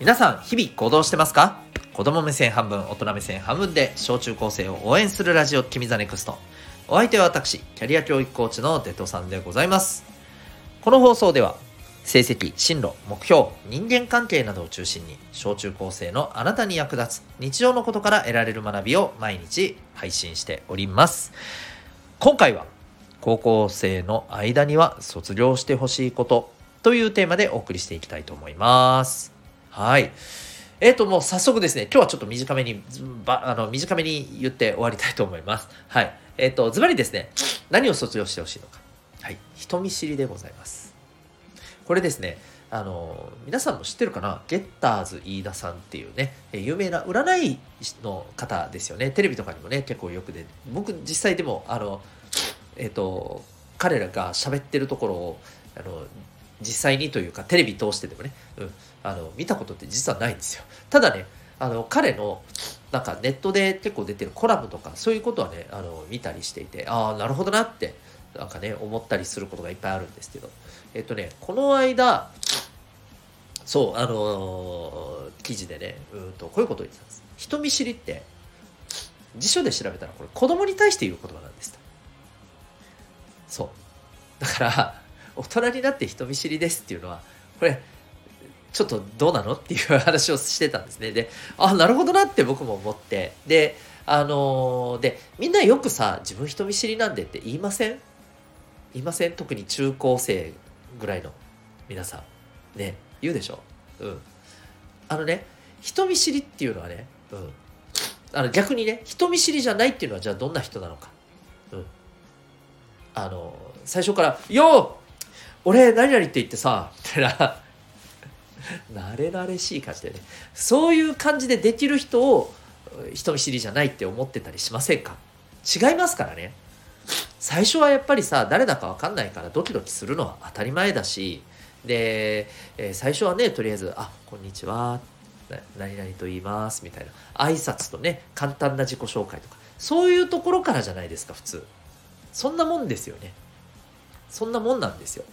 皆さん日々行動してますか？子供目線半分大人目線半分で小中高生を応援するラジオ君 the NEXT。お相手は私キャリア教育コーチのデトさんでございます。この放送では成績、進路、目標、人間関係などを中心に小中高生のあなたに役立つ日常のことから得られる学びを毎日配信しております。今回は高校生の間には卒業してほしいことというテーマでお送りしていきたいと思います。はい。えっ、ー、と、もう早速ですね、今日はちょっと短めに、ばあの短めに言って終わりたいと思います。はい。えっ、ー、と、ズバリですね、何を卒業してほしいのか。はい。人見知りでございます。これですね、あの、皆さんも知ってるかな？ゲッターズ飯田さんっていうね、有名な占いの方ですよね。テレビとかにもね、結構よくで、僕実際でも、あの、えっ、ー、と、彼らが喋ってるところを、あの、実際にというかテレビ通してでもね、うん、あの見たことって実はないんですよ。ただねあの彼のなんかネットで結構出てるコラムとかそういうことはねあの見たりしていてああなるほどなってなんかね思ったりすることがいっぱいあるんですけど。えっとねこの間そうあのー、記事でねうんとこういうことを言ってたんです。人見知りって辞書で調べたらこれ子供に対して言う言葉なんです。そう。だから大人になって人見知りですっていうのはこれちょっとどうなのっていう話をしてたんですね。で、あ、なるほどなって僕も思って。で、あのー、で、みんなよくさ、自分人見知りなんでって言いません？言いません？特に中高生ぐらいの皆さん。ね、言うでしょ？うん。あのね、人見知りっていうのはね、うん。あの逆にね、人見知りじゃないっていうのはじゃあどんな人なのか。うん。あの、最初から、よ俺何々って言ってさ、みたいな慣れ慣れしい感じでね。そういう感じでできる人を人見知りじゃないって思ってたりしませんか？違いますからね。最初はやっぱりさ誰だか分かんないからドキドキするのは当たり前だしで、えー、最初はねとりあえず「あこんにちは」何々と言いますみたいな挨拶とね簡単な自己紹介とか。そういうところからじゃないですか普通。そんなもんですよね。そんなもんなんですよ。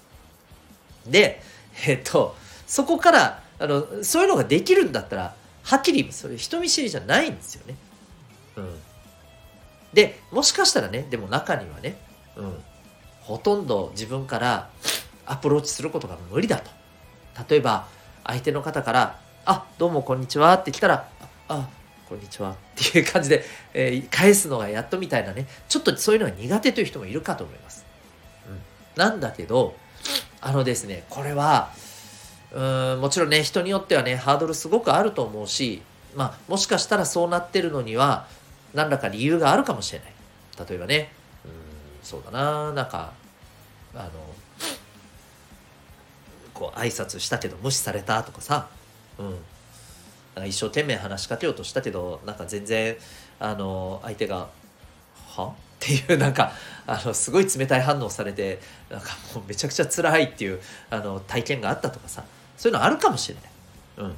でえっとそこからあのそういうのができるんだったらはっきりそれ人見知りじゃないんですよね。うん、でもしかしたらねでも中にはね、うん、ほとんど自分からアプローチすることが無理だと。例えば相手の方から「あどうもこんにちは」って来たら「あこんにちは」っていう感じで、えー、返すのがやっとみたいなねちょっとそういうのが苦手という人もいるかと思います。うん、なんだけどあのですねこれはうんもちろんね人によってはねハードルすごくあると思うしまあもしかしたらそうなってるのには何らか理由があるかもしれない例えばねうんそうだななんかあのこう挨拶したけど無視されたとかさうんなんか一生懸命話しかけようとしたけどなんか全然あの相手が「は?」っていうなんかあのすごい冷たい反応されてなんかもうめちゃくちゃ辛いっていうあの体験があったとかさそういうのあるかもしれない。うん。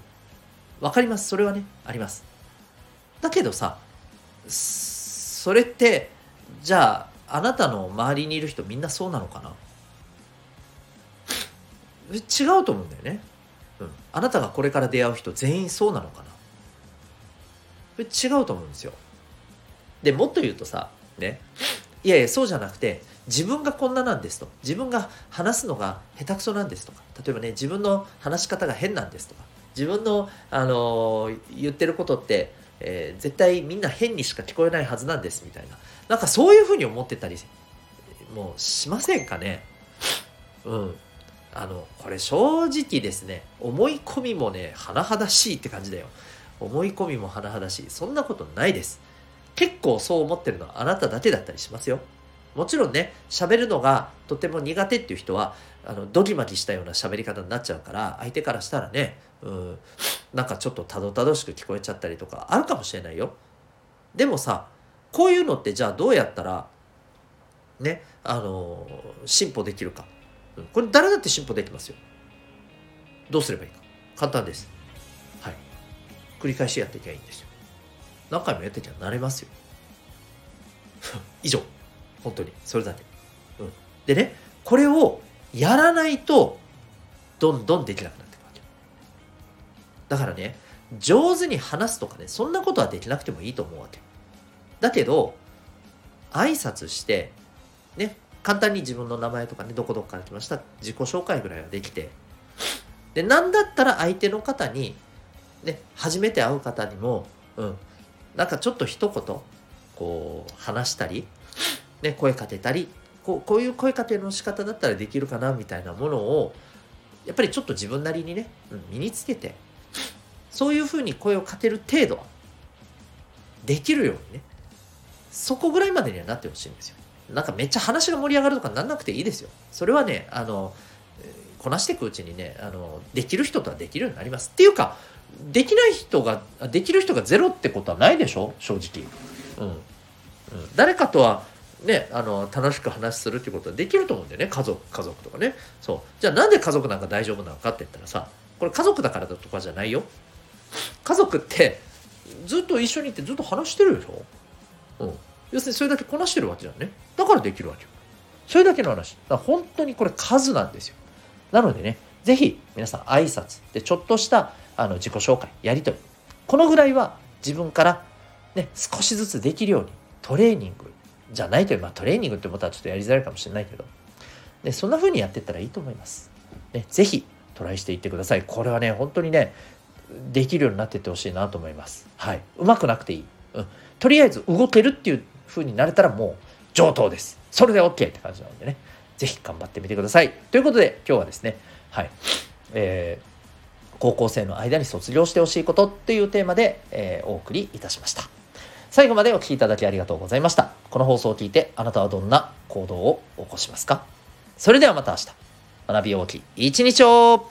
わかります。それはね、あります。だけどさ、それって、じゃあ、あなたの周りにいる人みんなそうなのかな？違うと思うんだよね。うん。あなたがこれから出会う人全員そうなのかな？違うと思うんですよ。で、もっと言うとさ、ね、いやいや、そうじゃなくて、自分がこんななんですと。自分が話すのが下手くそなんですとか。例えばね自分の話し方が変なんですとか。自分の、あのー、言ってることって、えー、絶対みんな変にしか聞こえないはずなんですみたいな。なんかそういうふうに思ってたりもうしませんかね。うん。あのこれ正直ですね思い込みもね甚だしいって感じだよ。思い込みも甚だしい。そんなことないです。結構そう思ってるのはあなただけだったりしますよ。もちろんね喋るのがとても苦手っていう人はあのドギマギしたような喋り方になっちゃうから相手からしたらねうんなんかちょっとたどたどしく聞こえちゃったりとかあるかもしれないよ。でもさこういうのってじゃあどうやったらねあの進歩できるか。これ誰だって進歩できますよ。どうすればいいか。簡単です。はい。繰り返しやっていけばいいんですよ。何回もやってきゃなれますよ。以上。本当に。それだけ、うん、でねこれをやらないとどんどんできなくなっていくわけ。だからね上手に話すとかねそんなことはできなくてもいいと思うわけ。だけど挨拶してね簡単に自分の名前とかねどこどこから来ました自己紹介ぐらいはできてで何だったら相手の方にね初めて会う方にもうんなんかちょっと一言こう話したり、ね、声かけたりこうこういう声かけの仕方だったらできるかなみたいなものをやっぱりちょっと自分なりにね、うん、身につけてそういうふうに声をかける程度はできるようにねそこぐらいまでにはなってほしいんですよ。なんかめっちゃ話が盛り上がるとかなんなくていいですよ。それはねあのこなしていくうちにねあのできる人とはできるようになります。っていうかできない人ができる人がゼロってことはないでしょ？正直、うん、うん、誰かとはねあの楽しく話するってことはできると思うんだよね。家族家族とかね。そう。じゃあなんで家族なんか大丈夫なのかって言ったらさこれ家族だからだとかじゃないよ。家族ってずっと一緒にいてずっと話してるでしょ、うん、要するにそれだけこなしてるわけじゃんね。だからできるわけよ。それだけの話。だ本当にこれ数なんですよ。なのでねぜひ皆さん挨拶でちょっとしたあの自己紹介やり取りこのぐらいは自分からね少しずつできるようにトレーニングじゃないという、まあ、トレーニングってことはちょっとやりづらいかもしれないけど、ね、そんな風にやっていったらいいと思います。ね、ぜひトライしていってください。これはね、本当にね、できるようになっていってほしいなと思います。はい。うまくなくていい。うん。とりあえず動けるっていう風になれたらもう上等です。それで OK って感じなのでね、ぜひ頑張ってみてください。ということで、今日はですね、はい。えー、高校生の間に卒業してほしいことっていうテーマで、えー、お送りいたしました。最後までお聴きいただきありがとうございました。この放送を聞いてあなたはどんな行動を起こしますか？それではまた明日。学び大きい一日を